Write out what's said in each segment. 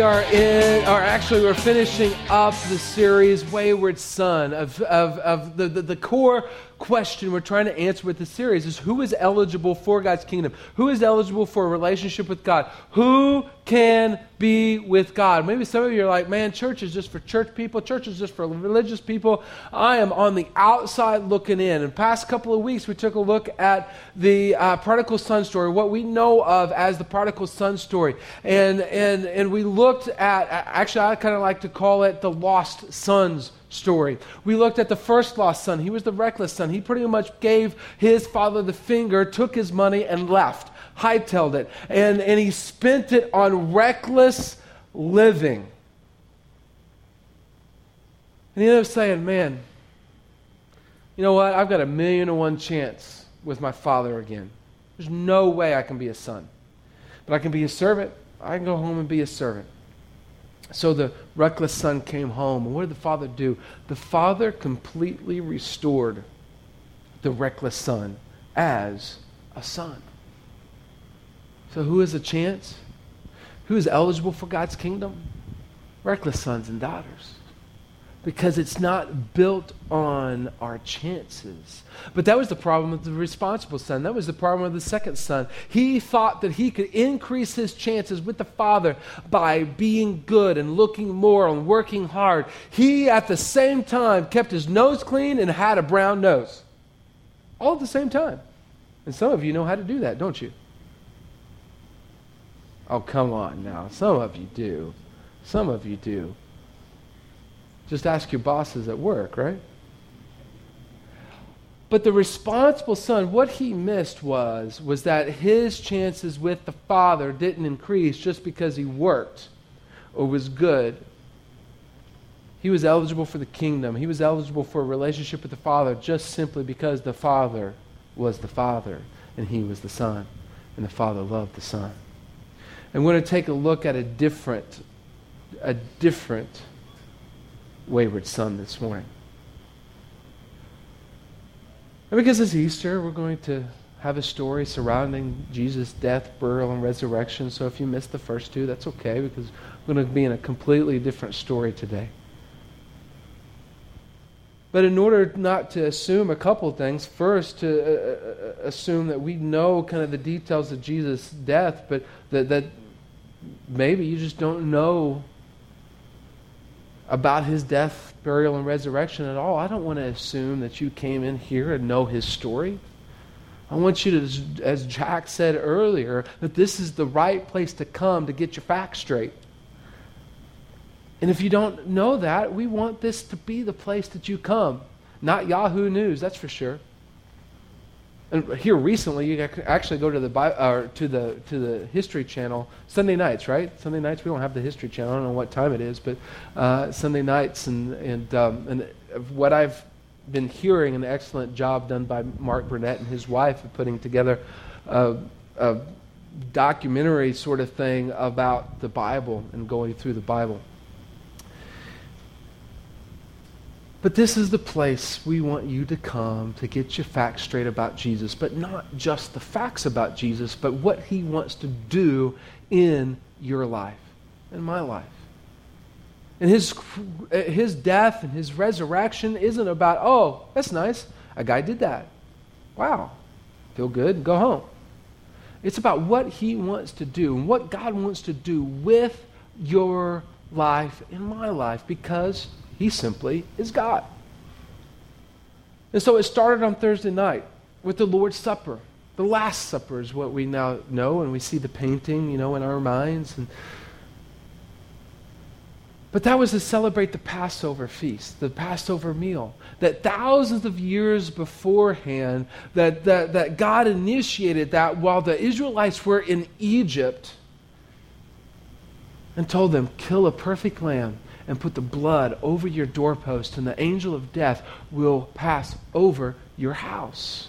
We are in, or actually, we're finishing up the series Wayward Son of, of, of the, the, the core question we're trying to answer with this series is who is eligible for God's kingdom? Who is eligible for a relationship with God? Who can be with God? Maybe some of you are like, man, church is just for church people, church is just for religious people. I am on the outside looking in. In past couple of weeks, we took a look at the uh, prodigal son story, what we know of as the prodigal son story. And, and, and we looked at, actually, I kind of like to call it the lost sons story. We looked at the first lost son. He was the reckless son. He pretty much gave his father the finger, took his money, and left, hightailed it. And, and he spent it on reckless living. And he ended up saying, Man, you know what? I've got a million to one chance with my father again. There's no way I can be a son. But I can be a servant. I can go home and be a servant. So the reckless son came home. And what did the father do? The father completely restored the reckless son as a son. So who has a chance? Who is eligible for God's kingdom? Reckless sons and daughters because it's not built on our chances. But that was the problem with the responsible son. That was the problem with the second son. He thought that he could increase his chances with the father by being good and looking moral and working hard. He, at the same time, kept his nose clean and had a brown nose. All at the same time. And some of you know how to do that, don't you? Oh, come on now. Some of you do. Some of you do. Just ask your bosses at work, right? But the responsible son, what he missed was, was that his chances with the father didn't increase just because he worked or was good. He was eligible for the kingdom. He was eligible for a relationship with the father just simply because the father was the father and he was the son. And the father loved the son. And we're going to take a look at a different, a different wayward son this morning. And because it's Easter, we're going to have a story surrounding Jesus' death, burial, and resurrection. So if you missed the first two, that's okay because we're going to be in a completely different story today. But in order not to assume a couple things, first to uh, uh, assume that we know kind of the details of Jesus' death, but that, that maybe you just don't know about his death, burial, and resurrection at all, I don't want to assume that you came in here and know his story. I want you to, as Jack said earlier, that this is the right place to come to get your facts straight. And if you don't know that, we want this to be the place that you come. Not Yahoo News, that's for sure and here recently, you can actually go to the uh, to the to the History Channel Sunday nights, right? Sunday nights. We don't have the History Channel. I don't know what time it is, but uh, Sunday nights, and and um, and what I've been hearing, an excellent job done by Mark Burnett and his wife of putting together a, a documentary sort of thing about the Bible and going through the Bible. But this is the place we want you to come to get your facts straight about Jesus, but not just the facts about Jesus, but what he wants to do in your life, in my life. And his, his death and his resurrection isn't about, oh, that's nice. A guy did that. Wow. Feel good, go home. It's about what he wants to do and what God wants to do with your life in my life because he simply is God. And so it started on Thursday night with the Lord's Supper. The Last Supper is what we now know, and we see the painting, you know, in our minds. And, but that was to celebrate the Passover feast, the Passover meal. That thousands of years beforehand, that, that, that God initiated that while the Israelites were in Egypt and told them, kill a perfect lamb and put the blood over your doorpost, and the angel of death will pass over your house.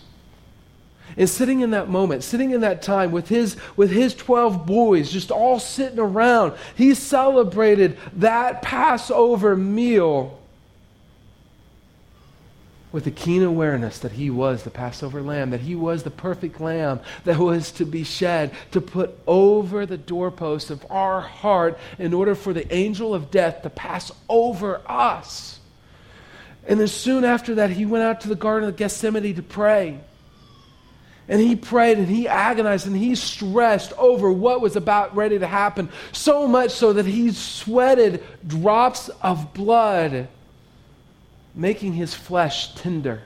And sitting in that moment, sitting in that time with his, with his 12 boys just all sitting around, he celebrated that Passover meal with a keen awareness that he was the Passover lamb, that he was the perfect lamb that was to be shed, to put over the doorpost of our heart in order for the angel of death to pass over us. And then soon after that, he went out to the Garden of Gethsemane to pray. And he prayed and he agonized and he stressed over what was about ready to happen, so much so that he sweated drops of blood making his flesh tender.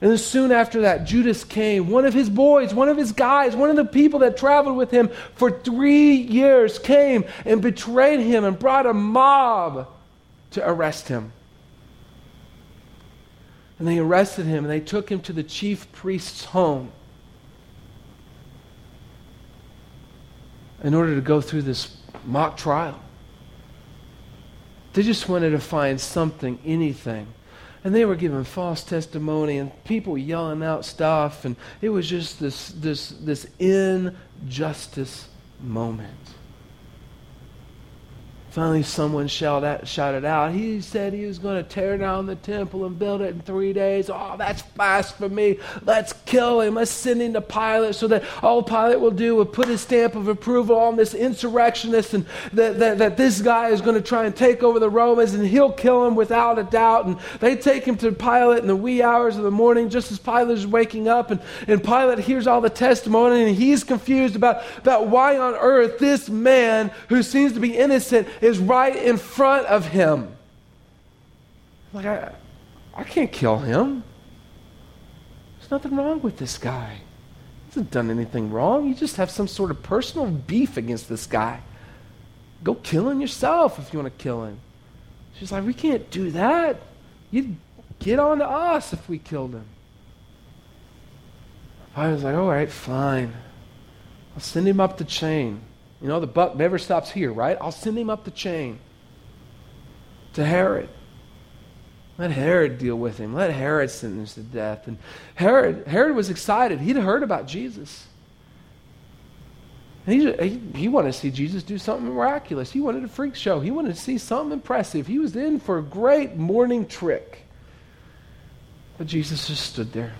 And then soon after that, Judas came, one of his boys, one of his guys, one of the people that traveled with him for three years, came and betrayed him and brought a mob to arrest him. And they arrested him and they took him to the chief priest's home in order to go through this mock trial. They just wanted to find something, anything. And they were giving false testimony and people yelling out stuff. And it was just this, this, this injustice moment. Finally, someone shouted out, He said he was going to tear down the temple and build it in three days. Oh, that's blasphemy. Let's kill him. Let's send him to Pilate so that all Pilate will do will put his stamp of approval on this insurrectionist and that, that, that this guy is going to try and take over the Romans and he'll kill him without a doubt. And they take him to Pilate in the wee hours of the morning just as Pilate is waking up. And, and Pilate hears all the testimony and he's confused about, about why on earth this man who seems to be innocent is right in front of him. Like, I, I can't kill him. There's nothing wrong with this guy. He hasn't done anything wrong. You just have some sort of personal beef against this guy. Go kill him yourself if you want to kill him. She's like, we can't do that. You'd get on to us if we killed him. I was like, all right, fine. I'll send him up the chain. You know, the buck never stops here, right? I'll send him up the chain to Herod. Let Herod deal with him. Let Herod sentence to death. And Herod, Herod was excited. He'd heard about Jesus. He, he, he, wanted to see Jesus do something miraculous. He wanted a freak show. He wanted to see something impressive. He was in for a great morning trick. But Jesus just stood there,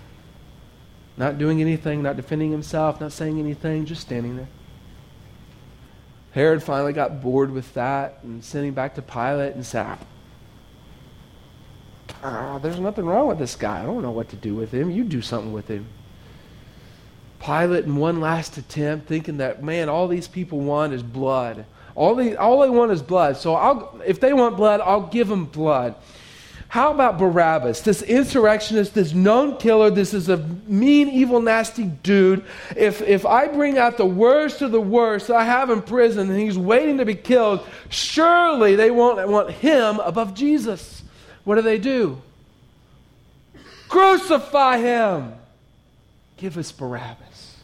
not doing anything, not defending himself, not saying anything, just standing there. Herod finally got bored with that and sent him back to Pilate and said, ah, There's nothing wrong with this guy. I don't know what to do with him. You do something with him. Pilate, in one last attempt, thinking that, man, all these people want is blood. All they, all they want is blood. So I'll, if they want blood, I'll give them blood. How about Barabbas, this insurrectionist, this known killer? This is a mean, evil, nasty dude. If, if I bring out the worst of the worst I have in prison and he's waiting to be killed, surely they won't want him above Jesus. What do they do? Crucify him. Give us Barabbas.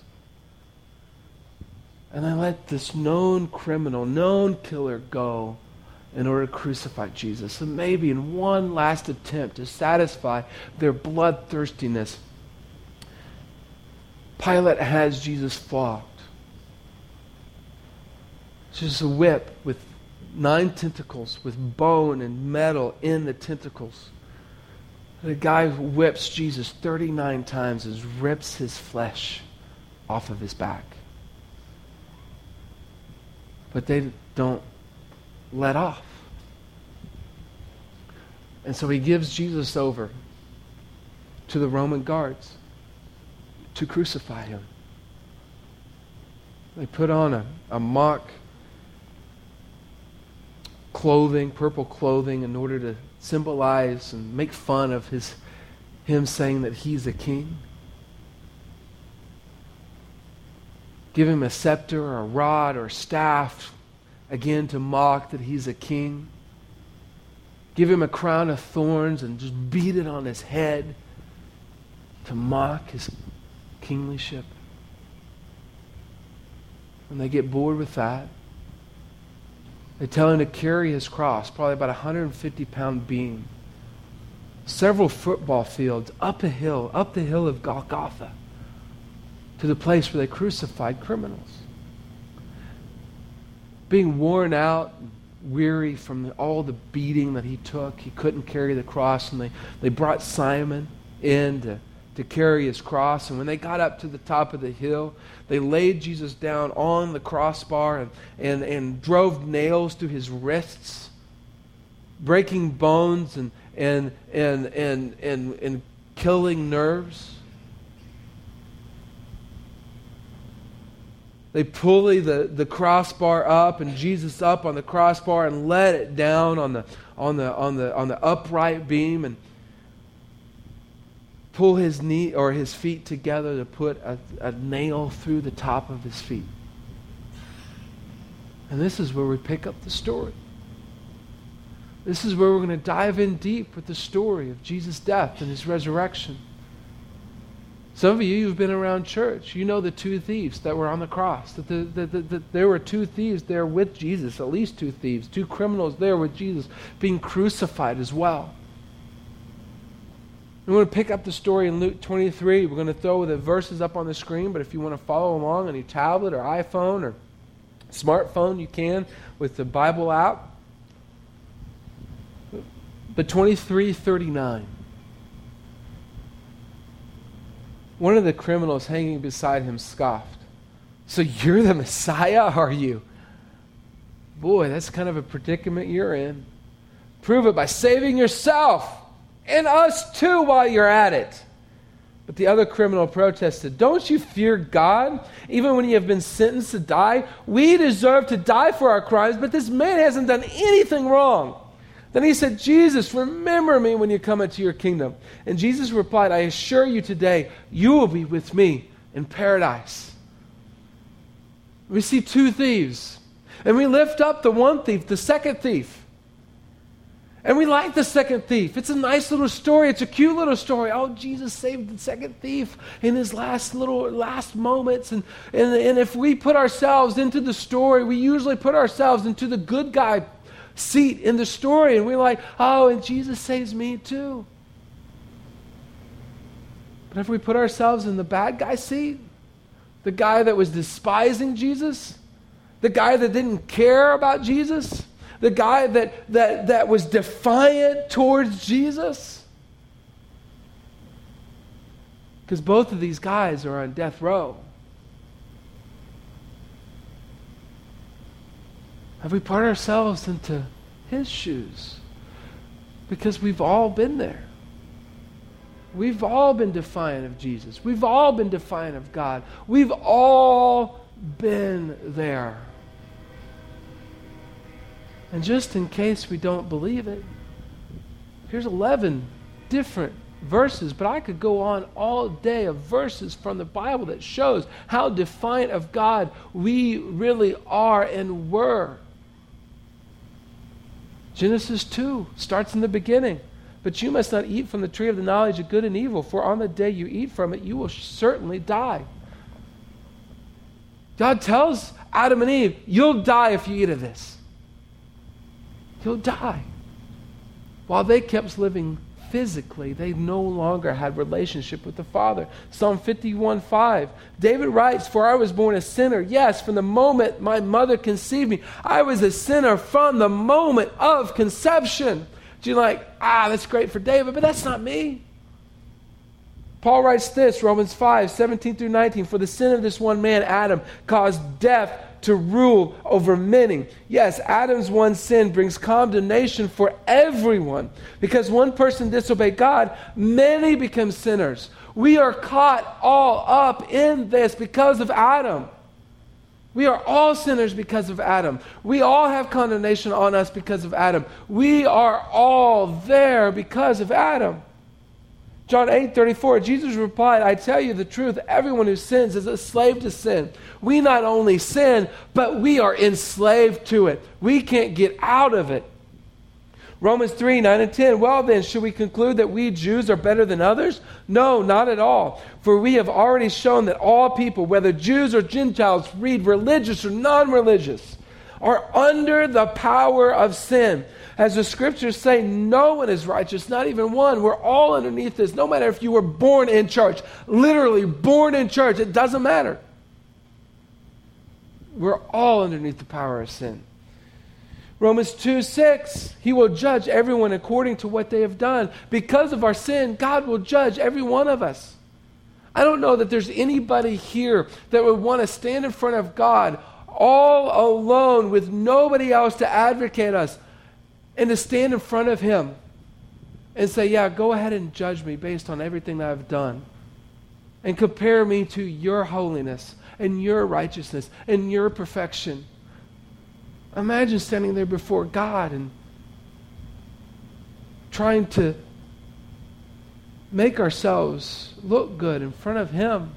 And they let this known criminal, known killer go in order to crucify Jesus. And maybe in one last attempt to satisfy their bloodthirstiness, Pilate has Jesus flogged. It's just a whip with nine tentacles, with bone and metal in the tentacles. The guy whips Jesus 39 times and rips his flesh off of his back. But they don't let off. And so he gives Jesus over to the Roman guards to crucify him. They put on a, a mock clothing, purple clothing, in order to symbolize and make fun of his, him saying that he's a king. Give him a scepter or a rod or a staff again to mock that he's a king. Give him a crown of thorns and just beat it on his head to mock his kinglyship. When they get bored with that, they tell him to carry his cross, probably about a 150 pound beam, several football fields, up a hill, up the hill of Golgotha, to the place where they crucified criminals being worn out, weary from all the beating that he took. He couldn't carry the cross, and they, they brought Simon in to, to carry his cross. And when they got up to the top of the hill, they laid Jesus down on the crossbar and, and, and drove nails through his wrists, breaking bones and, and, and, and, and, and killing nerves. They pulley the, the crossbar up and Jesus up on the crossbar and let it down on the, on the, on the, on the upright beam and pull his knee or his feet together to put a, a nail through the top of his feet. And this is where we pick up the story. This is where we're going to dive in deep with the story of Jesus' death and his resurrection. Some of you, you've been around church. You know the two thieves that were on the cross. That, the, the, the, there were two thieves there with Jesus, at least two thieves, two criminals there with Jesus being crucified as well. We want to pick up the story in Luke 23. We're going to throw the verses up on the screen, but if you want to follow along on your tablet or iPhone or smartphone, you can with the Bible app. But 2339. One of the criminals hanging beside him scoffed. So you're the Messiah, are you? Boy, that's kind of a predicament you're in. Prove it by saving yourself and us too while you're at it. But the other criminal protested, Don't you fear God? Even when you have been sentenced to die, we deserve to die for our crimes, but this man hasn't done anything wrong. Then he said, Jesus, remember me when you come into your kingdom. And Jesus replied, I assure you today, you will be with me in paradise. We see two thieves. And we lift up the one thief, the second thief. And we like the second thief. It's a nice little story. It's a cute little story. Oh, Jesus saved the second thief in his last little last moments. And, and, and if we put ourselves into the story, we usually put ourselves into the good guy seat in the story. And we're like, oh, and Jesus saves me too. But if we put ourselves in the bad guy seat, the guy that was despising Jesus, the guy that didn't care about Jesus, the guy that, that, that was defiant towards Jesus, because both of these guys are on death row. Have we put ourselves into his shoes? Because we've all been there. We've all been defiant of Jesus. We've all been defiant of God. We've all been there. And just in case we don't believe it, here's 11 different verses, but I could go on all day of verses from the Bible that shows how defiant of God we really are and were. Genesis 2 starts in the beginning. But you must not eat from the tree of the knowledge of good and evil, for on the day you eat from it, you will certainly die. God tells Adam and Eve, You'll die if you eat of this. You'll die. While they kept living physically, they no longer had relationship with the Father. Psalm 51 5. David writes, For I was born a sinner. Yes, from the moment my mother conceived me, I was a sinner from the moment of conception. Do You're like, ah, that's great for David, but that's not me. Paul writes this, Romans 5, 17 through 19. For the sin of this one man, Adam, caused death to rule over many. Yes, Adam's one sin brings condemnation for everyone. Because one person disobeyed God, many become sinners. We are caught all up in this because of Adam. We are all sinners because of Adam. We all have condemnation on us because of Adam. We are all there because of Adam. John 8 34, Jesus replied, I tell you the truth, everyone who sins is a slave to sin. We not only sin, but we are enslaved to it. We can't get out of it. Romans 3 9 and 10. Well, then, should we conclude that we Jews are better than others? No, not at all. For we have already shown that all people, whether Jews or Gentiles, read religious or non religious, are under the power of sin. As the scriptures say, no one is righteous, not even one. We're all underneath this. No matter if you were born in church, literally born in church, it doesn't matter. We're all underneath the power of sin. Romans 2 6, he will judge everyone according to what they have done. Because of our sin, God will judge every one of us. I don't know that there's anybody here that would want to stand in front of God all alone with nobody else to advocate us and to stand in front of Him and say, Yeah, go ahead and judge me based on everything that I've done and compare me to your holiness and your righteousness and your perfection. Imagine standing there before God and trying to make ourselves look good in front of him.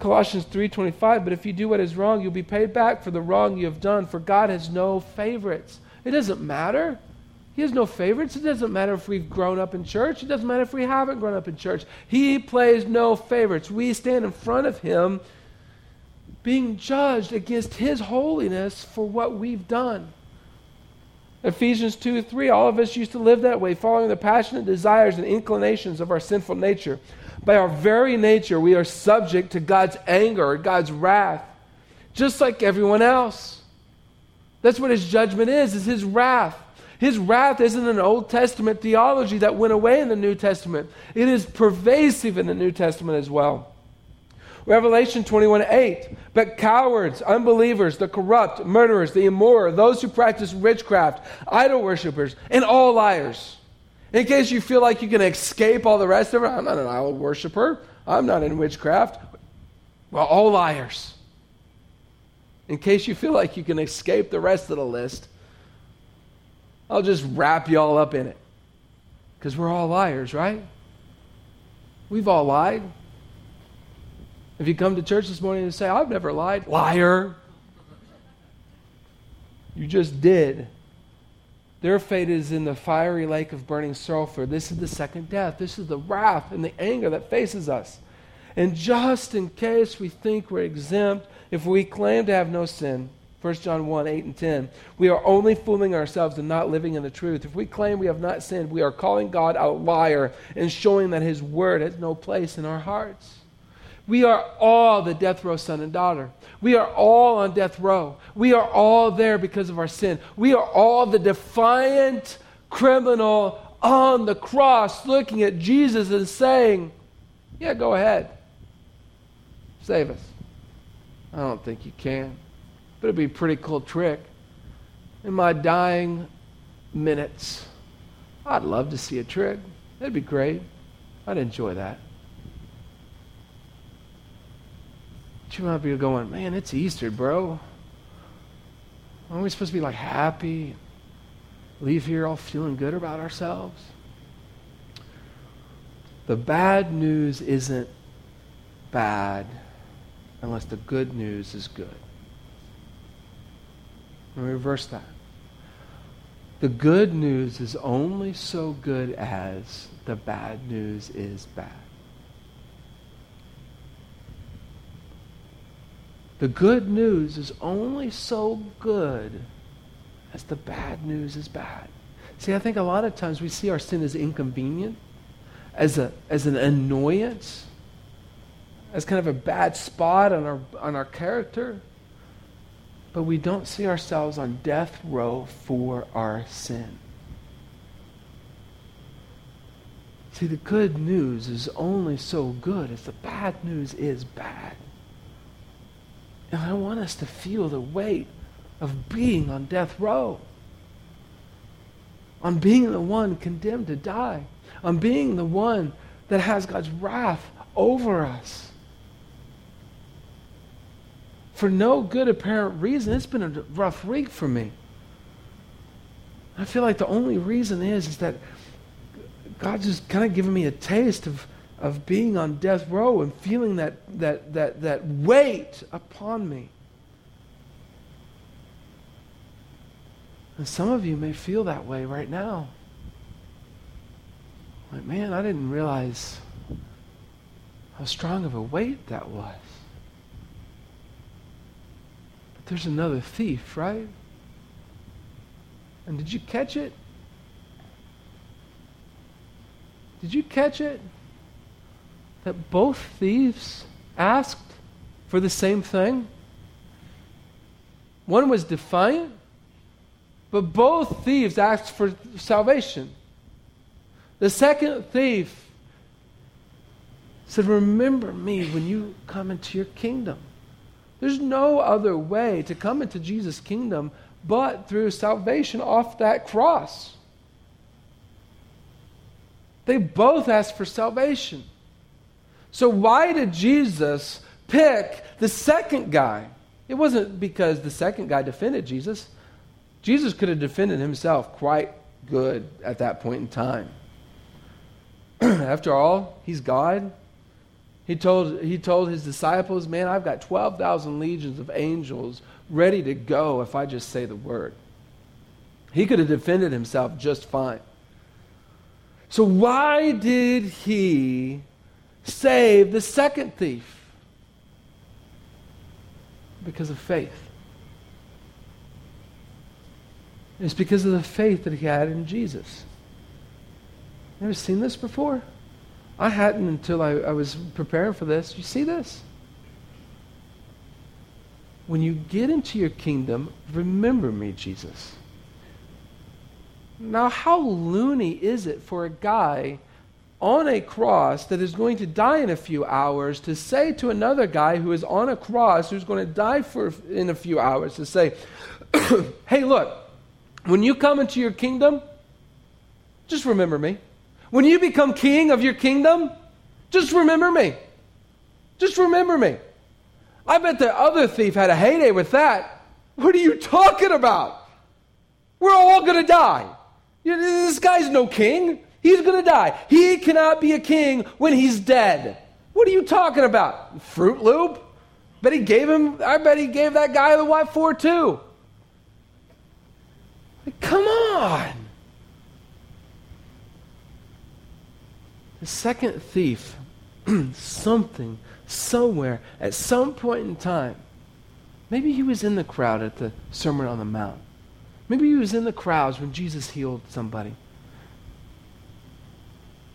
Colossians 3:25 but if you do what is wrong you'll be paid back for the wrong you have done for God has no favorites. It doesn't matter. He has no favorites. It doesn't matter if we've grown up in church. It doesn't matter if we haven't grown up in church. He plays no favorites. We stand in front of him being judged against his holiness for what we've done. Ephesians 2 3, all of us used to live that way, following the passionate desires and inclinations of our sinful nature. By our very nature, we are subject to God's anger God's wrath, just like everyone else. That's what his judgment is, is his wrath. His wrath isn't an Old Testament theology that went away in the New Testament. It is pervasive in the New Testament as well. Revelation 21 8. But cowards, unbelievers, the corrupt, murderers, the immoral, those who practice witchcraft, idol worshippers, and all liars. In case you feel like you can escape all the rest of it, I'm not an idol worshiper. I'm not in witchcraft. Well, all liars. In case you feel like you can escape the rest of the list, I'll just wrap you all up in it. Because we're all liars, right? We've all lied. If you come to church this morning and say, I've never lied, liar. You just did. Their fate is in the fiery lake of burning sulfur. This is the second death. This is the wrath and the anger that faces us. And just in case we think we're exempt, if we claim to have no sin, 1 John 1 8 and 10, we are only fooling ourselves and not living in the truth. If we claim we have not sinned, we are calling God a liar and showing that his word has no place in our hearts. We are all the death row son and daughter. We are all on death row. We are all there because of our sin. We are all the defiant criminal on the cross looking at Jesus and saying, Yeah, go ahead. Save us. I don't think you can, but it'd be a pretty cool trick. In my dying minutes, I'd love to see a trick. That'd be great. I'd enjoy that. You might be going, man, it's Easter, bro. Aren't we supposed to be like happy? Leave here all feeling good about ourselves? The bad news isn't bad unless the good news is good. Me reverse that. The good news is only so good as the bad news is bad. The good news is only so good as the bad news is bad. See, I think a lot of times we see our sin as inconvenient, as, a, as an annoyance, as kind of a bad spot on our, on our character, but we don't see ourselves on death row for our sin. See, the good news is only so good as the bad news is bad. And I want us to feel the weight of being on death row, on being the one condemned to die, on being the one that has God's wrath over us. For no good apparent reason, it's been a rough week for me. I feel like the only reason is, is that God's just kind of giving me a taste of of being on death row and feeling that, that, that, that weight upon me. And some of you may feel that way right now. Like, man, I didn't realize how strong of a weight that was. But there's another thief, right? And did you catch it? Did you catch it? That both thieves asked for the same thing? One was defiant, but both thieves asked for salvation. The second thief said, Remember me when you come into your kingdom. There's no other way to come into Jesus' kingdom but through salvation off that cross. They both asked for salvation. So, why did Jesus pick the second guy? It wasn't because the second guy defended Jesus. Jesus could have defended himself quite good at that point in time. After all, he's God. He told, he told his disciples, Man, I've got 12,000 legions of angels ready to go if I just say the word. He could have defended himself just fine. So, why did he save the second thief? Because of faith. It's because of the faith that he had in Jesus. You ever seen this before? I hadn't until I, I was preparing for this. You see this? When you get into your kingdom, remember me, Jesus. Now, how loony is it for a guy on a cross that is going to die in a few hours to say to another guy who is on a cross who's going to die for in a few hours to say, "Hey, look, when you come into your kingdom, just remember me." When you become king of your kingdom, just remember me. Just remember me. I bet the other thief had a heyday with that. What are you talking about? We're all going to die. This guy's no king. He's going to die. He cannot be a king when he's dead. What are you talking about? Fruit Loop? Bet he gave him, I bet he gave that guy the white four too. Like, come on. The second thief, something, somewhere, at some point in time, maybe he was in the crowd at the Sermon on the Mount. Maybe he was in the crowds when Jesus healed somebody.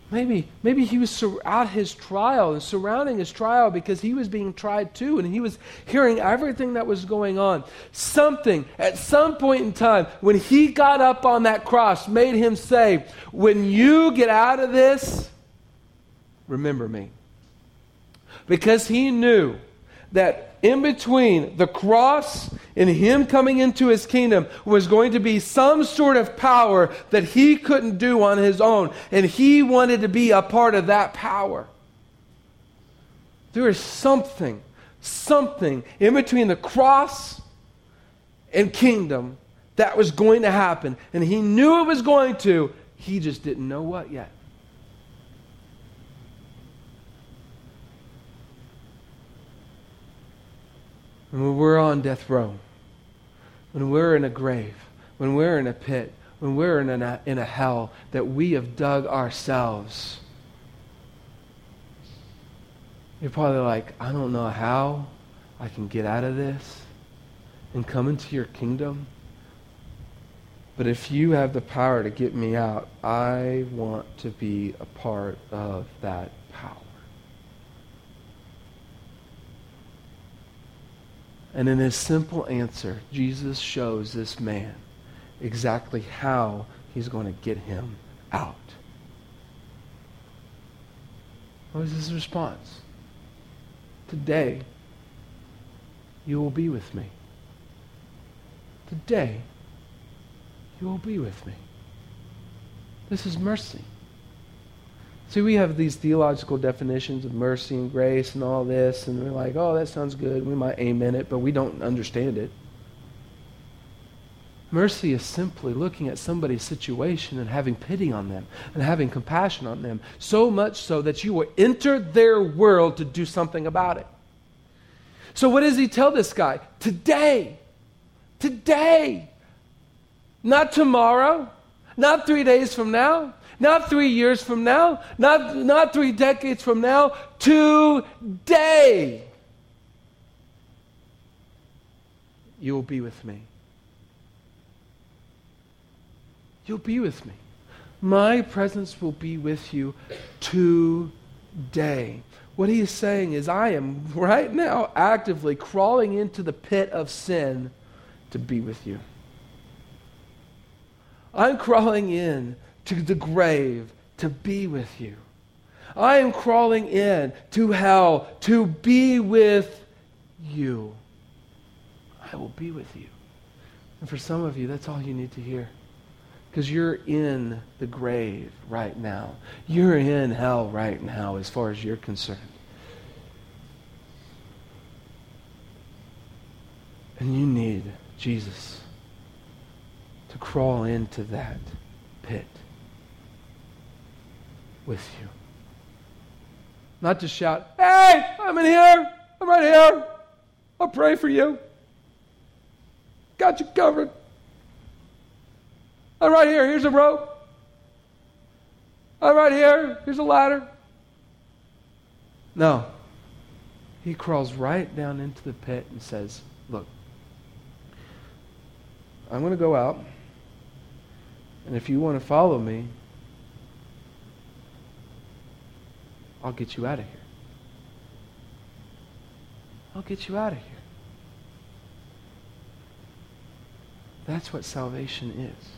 Maybe, maybe he was sur- at his trial and surrounding his trial because he was being tried too and he was hearing everything that was going on. Something at some point in time when he got up on that cross made him say, When you get out of this, remember me. Because he knew that in between the cross and him coming into his kingdom was going to be some sort of power that he couldn't do on his own. And he wanted to be a part of that power. There is something, something in between the cross and kingdom that was going to happen. And he knew it was going to, he just didn't know what yet. When we're on death row, when we're in a grave, when we're in a pit, when we're in a, in a hell that we have dug ourselves, you're probably like, I don't know how I can get out of this and come into your kingdom. But if you have the power to get me out, I want to be a part of that power. And in his simple answer, Jesus shows this man exactly how he's going to get him out. What was his response? Today, you will be with me. Today, you will be with me. This is mercy. See, we have these theological definitions of mercy and grace and all this, and we're like, oh, that sounds good. We might amen it, but we don't understand it. Mercy is simply looking at somebody's situation and having pity on them and having compassion on them, so much so that you will enter their world to do something about it. So, what does he tell this guy? Today. Today. Not tomorrow. Not three days from now. Not three years from now, not, not three decades from now, today. You will be with me. You'll be with me. My presence will be with you today. What he is saying is, I am right now actively crawling into the pit of sin to be with you. I'm crawling in to the grave to be with you. I am crawling in to hell to be with you. I will be with you. And for some of you, that's all you need to hear. Because you're in the grave right now. You're in hell right now, as far as you're concerned. And you need Jesus to crawl into that pit with you. Not to shout, hey, I'm in here. I'm right here. I'll pray for you. Got you covered. I'm right here. Here's a rope. I'm right here. Here's a ladder. No. He crawls right down into the pit and says, Look, I'm going to go out. And if you want to follow me, I'll get you out of here. I'll get you out of here. That's what salvation is.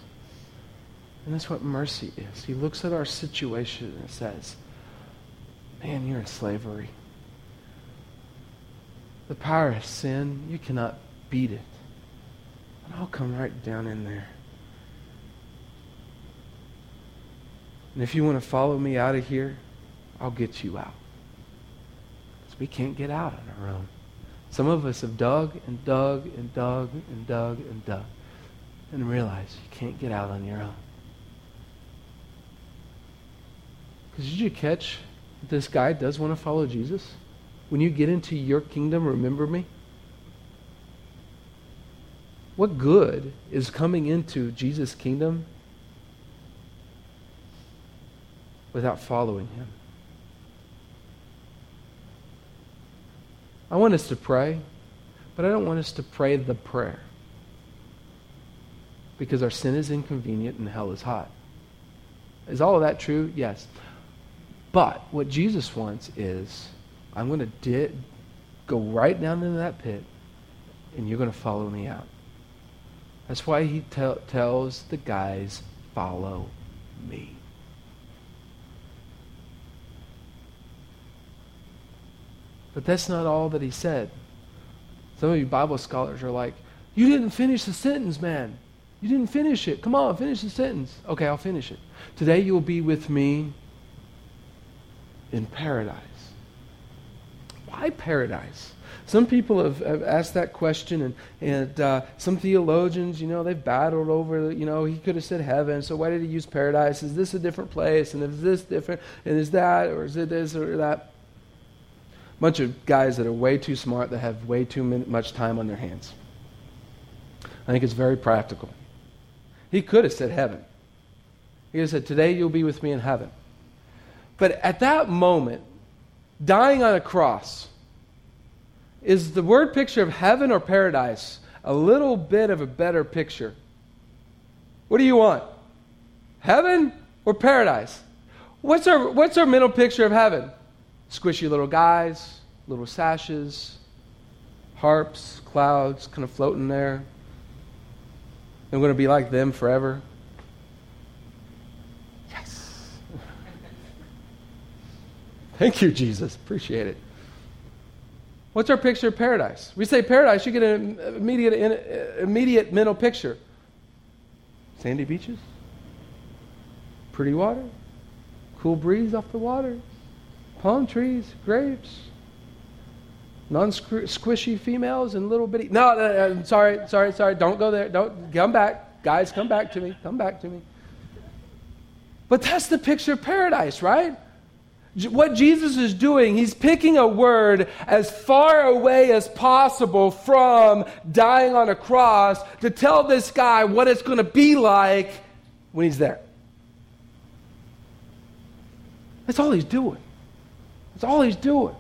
And that's what mercy is. He looks at our situation and says, Man, you're in slavery. The power of sin, you cannot beat it. And I'll come right down in there. And if you want to follow me out of here, I'll get you out. Because we can't get out on our own. Some of us have dug and dug and dug and dug and dug and realize you can't get out on your own. Because did you catch this guy does want to follow Jesus? When you get into your kingdom, remember me? What good is coming into Jesus' kingdom without following him? I want us to pray, but I don't want us to pray the prayer because our sin is inconvenient and hell is hot. Is all of that true? Yes. But what Jesus wants is I'm going to di- go right down into that pit and you're going to follow me out. That's why he te- tells the guys, follow me. But that's not all that he said. Some of you Bible scholars are like, you didn't finish the sentence, man. You didn't finish it. Come on, finish the sentence. Okay, I'll finish it. Today you'll be with me in paradise. Why paradise? Some people have, have asked that question, and, and uh, some theologians, you know, they've battled over, you know, he could have said heaven, so why did he use paradise? Is this a different place? And is this different? And is that, or is it this or that? Bunch of guys that are way too smart that have way too much time on their hands. I think it's very practical. He could have said heaven. He could have said, Today you'll be with me in heaven. But at that moment, dying on a cross, is the word picture of heaven or paradise a little bit of a better picture? What do you want? Heaven or paradise? What's our, what's our mental picture of heaven? Squishy little guys, little sashes, harps, clouds kind of floating there. I'm going to be like them forever. Yes. Thank you, Jesus. Appreciate it. What's our picture of paradise? We say paradise, you get an immediate, immediate mental picture. Sandy beaches, pretty water, cool breeze off the water, palm trees, grapes, non-squishy females and little bitty. No, no, no, sorry, sorry, sorry. Don't go there. Don't come back, guys. Come back to me. Come back to me. But that's the picture of paradise, right? What Jesus is doing, he's picking a word as far away as possible from dying on a cross to tell this guy what it's going to be like when he's there. That's all he's doing. That's all he's doing.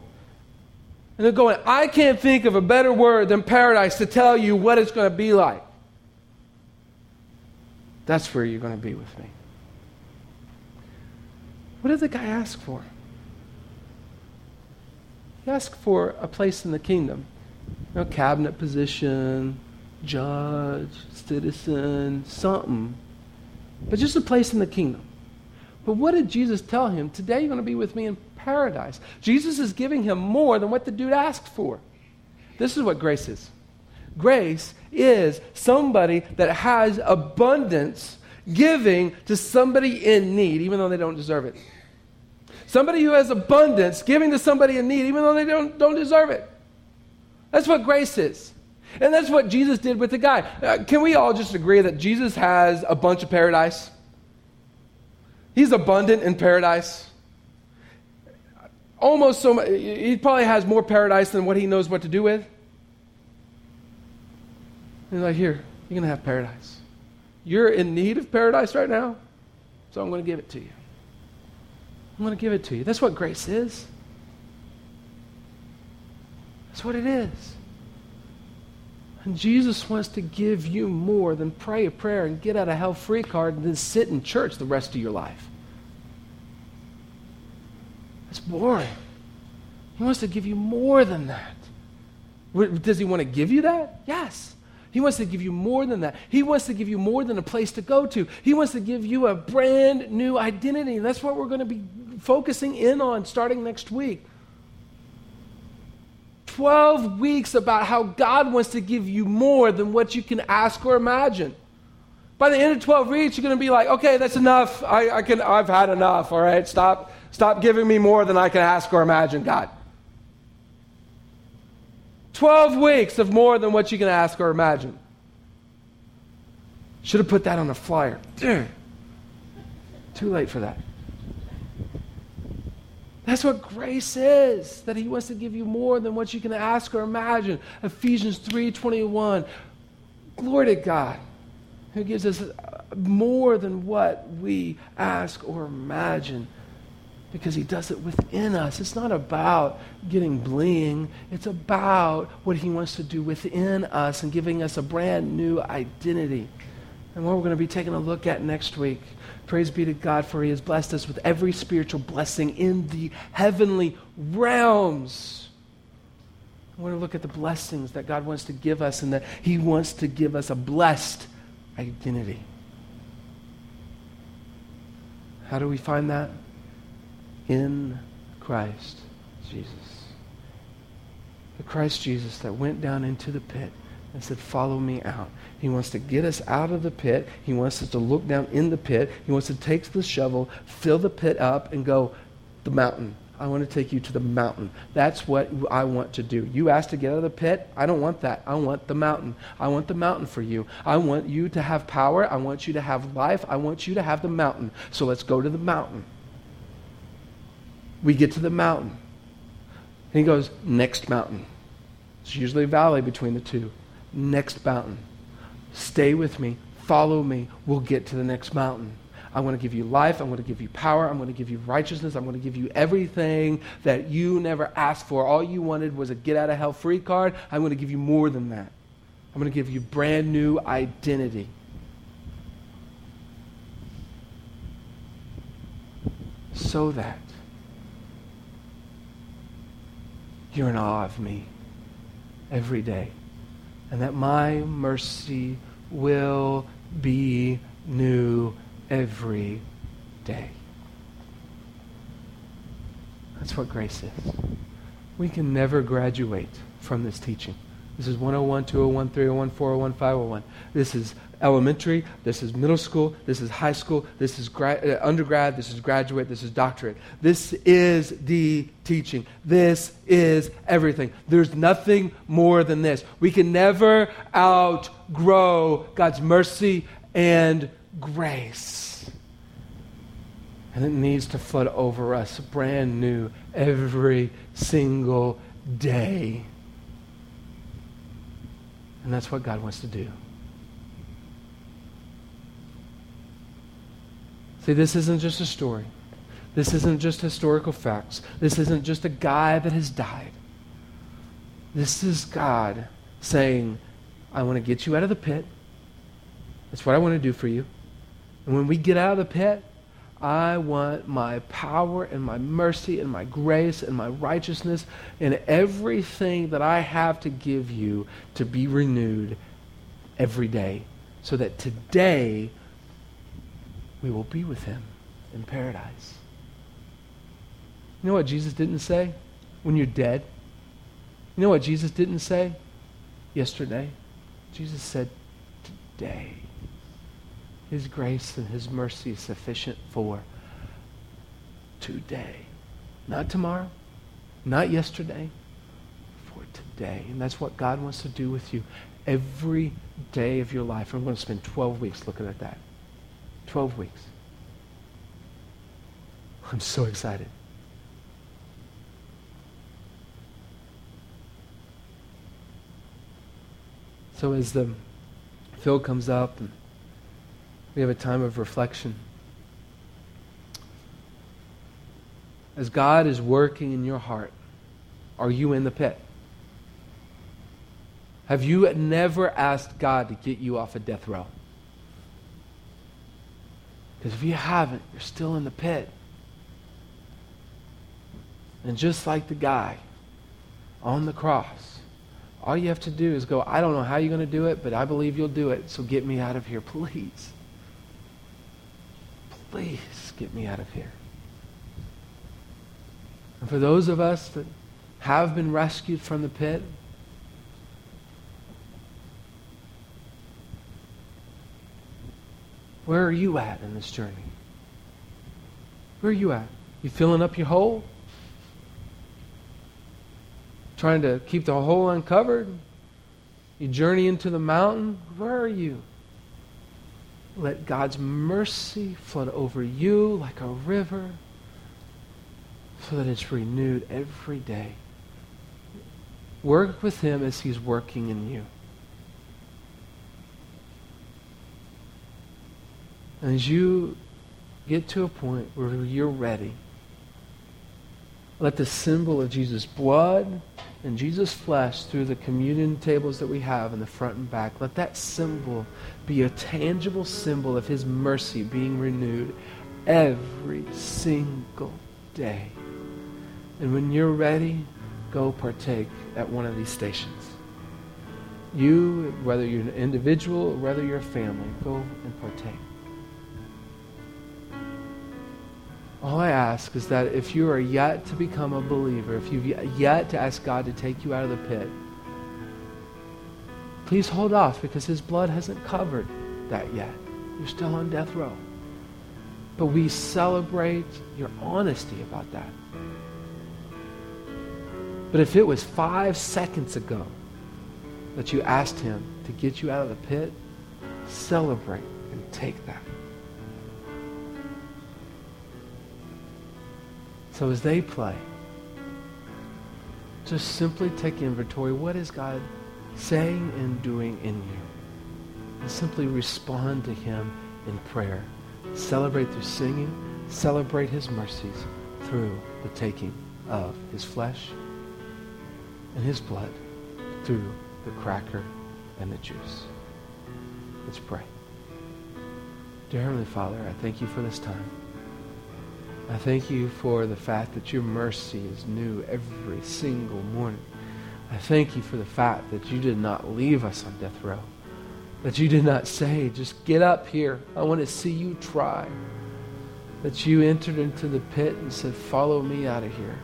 And they're going, I can't think of a better word than paradise to tell you what it's going to be like. That's where you're going to be with me. What did the guy ask for? He asked for a place in the kingdom. You know, cabinet position, judge, citizen, something, but just a place in the kingdom. But what did Jesus tell him? Today you're going to be with me in paradise. Jesus is giving him more than what the dude asked for. This is what grace is. Grace is somebody that has abundance giving to somebody in need, even though they don't deserve it. Somebody who has abundance giving to somebody in need, even though they don't, don't deserve it. That's what grace is. And that's what Jesus did with the guy. Uh, can we all just agree that Jesus has a bunch of paradise? He's abundant in paradise. Almost so much, he probably has more paradise than what he knows what to do with. He's like, here, you're going to have paradise. You're in need of paradise right now, so I'm going to give it to you. I'm going to give it to you. That's what grace is. That's what it is. And Jesus wants to give you more than pray a prayer and get out of hell free card and then sit in church the rest of your life. Boring. He wants to give you more than that. Does he want to give you that? Yes. He wants to give you more than that. He wants to give you more than a place to go to. He wants to give you a brand new identity. That's what we're going to be focusing in on starting next week. 12 weeks about how God wants to give you more than what you can ask or imagine. By the end of 12 weeks, you're going to be like, okay, that's enough. I, I can, I've had enough, all right? Stop, stop giving me more than I can ask or imagine, God. 12 weeks of more than what you can ask or imagine. Should have put that on a flyer. Too late for that. That's what grace is, that he wants to give you more than what you can ask or imagine. Ephesians 3:21. Glory to God, who gives us more than what we ask or imagine because he does it within us. It's not about getting bling, it's about what he wants to do within us and giving us a brand new identity. And what we're going to be taking a look at next week. Praise be to God, for He has blessed us with every spiritual blessing in the heavenly realms. I want to look at the blessings that God wants to give us and that He wants to give us a blessed identity. How do we find that? In Christ Jesus. The Christ Jesus that went down into the pit and said, Follow me out. He wants to get us out of the pit. He wants us to look down in the pit. He wants to take the shovel, fill the pit up, and go, The mountain. I want to take you to the mountain. That's what I want to do. You asked to get out of the pit. I don't want that. I want the mountain. I want the mountain for you. I want you to have power. I want you to have life. I want you to have the mountain. So let's go to the mountain. We get to the mountain. And he goes, Next mountain. It's usually a valley between the two next mountain. Stay with me. Follow me. We'll get to the next mountain. I want to give you life. I'm going to give you power. I'm going to give you righteousness. I'm going to give you everything that you never asked for. All you wanted was a get out of hell free card. I'm going to give you more than that. I'm going to give you brand new identity. So that you're in awe of me every day and that my mercy will be new every day. That's what grace is. We can never graduate from this teaching. This is 101, 201, 301, 401, 501. This is elementary, this is middle school, this is high school, this is gra- uh, undergrad, this is graduate, this is doctorate. This is the teaching. This is everything. There's nothing more than this. We can never outgrow God's mercy and grace. And it needs to flood over us brand new every single day. And that's what God wants to do. See, this isn't just a story. This isn't just historical facts. This isn't just a guy that has died. This is God saying, I want to get you out of the pit. That's what I want to do for you. And when we get out of the pit, I want my power and my mercy and my grace and my righteousness and everything that I have to give you to be renewed every day so that today we will be with him in paradise. You know what Jesus didn't say when you're dead? You know what Jesus didn't say yesterday? Jesus said, today. His grace and His mercy is sufficient for today. Not tomorrow, not yesterday, for today. And that's what God wants to do with you every day of your life. I'm going to spend 12 weeks looking at that. 12 weeks. I'm so excited. So as the Phil comes up and we have a time of reflection. As God is working in your heart, are you in the pit? Have you never asked God to get you off a death row? Because if you haven't, you're still in the pit. And just like the guy on the cross, all you have to do is go, I don't know how you're going to do it, but I believe you'll do it, so get me out of here, please. Please get me out of here. And for those of us that have been rescued from the pit, where are you at in this journey? Where are you at? You filling up your hole? Trying to keep the hole uncovered? You journey into the mountain? Where are you? Let God's mercy flood over you like a river so that it's renewed every day. Work with Him as He's working in you. As you get to a point where you're ready, let the symbol of Jesus' blood and Jesus' flesh through the communion tables that we have in the front and back, let that symbol be a tangible symbol of his mercy being renewed every single day. And when you're ready, go partake at one of these stations. You, whether you're an individual or whether you're a family, go and partake. All I ask is that if you are yet to become a believer, if you've yet to ask God to take you out of the pit, please hold off because His blood hasn't covered that yet. You're still on death row. But we celebrate your honesty about that. But if it was five seconds ago that you asked Him to get you out of the pit, celebrate and take that. So as they play, just simply take inventory. What is God saying and doing in you? And simply respond to him in prayer. Celebrate through singing. Celebrate his mercies through the taking of his flesh and his blood through the cracker and the juice. Let's pray. Dear Heavenly Father, I thank you for this time. I thank you for the fact that your mercy is new every single morning. I thank you for the fact that you did not leave us on death row. That you did not say, just get up here. I want to see you try. That you entered into the pit and said, follow me out of here.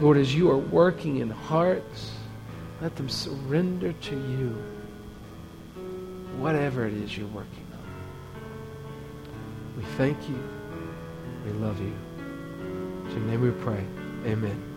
Lord, as you are working in hearts, let them surrender to you whatever it is you're working on. We thank you. We love you. In your name we pray. Amen.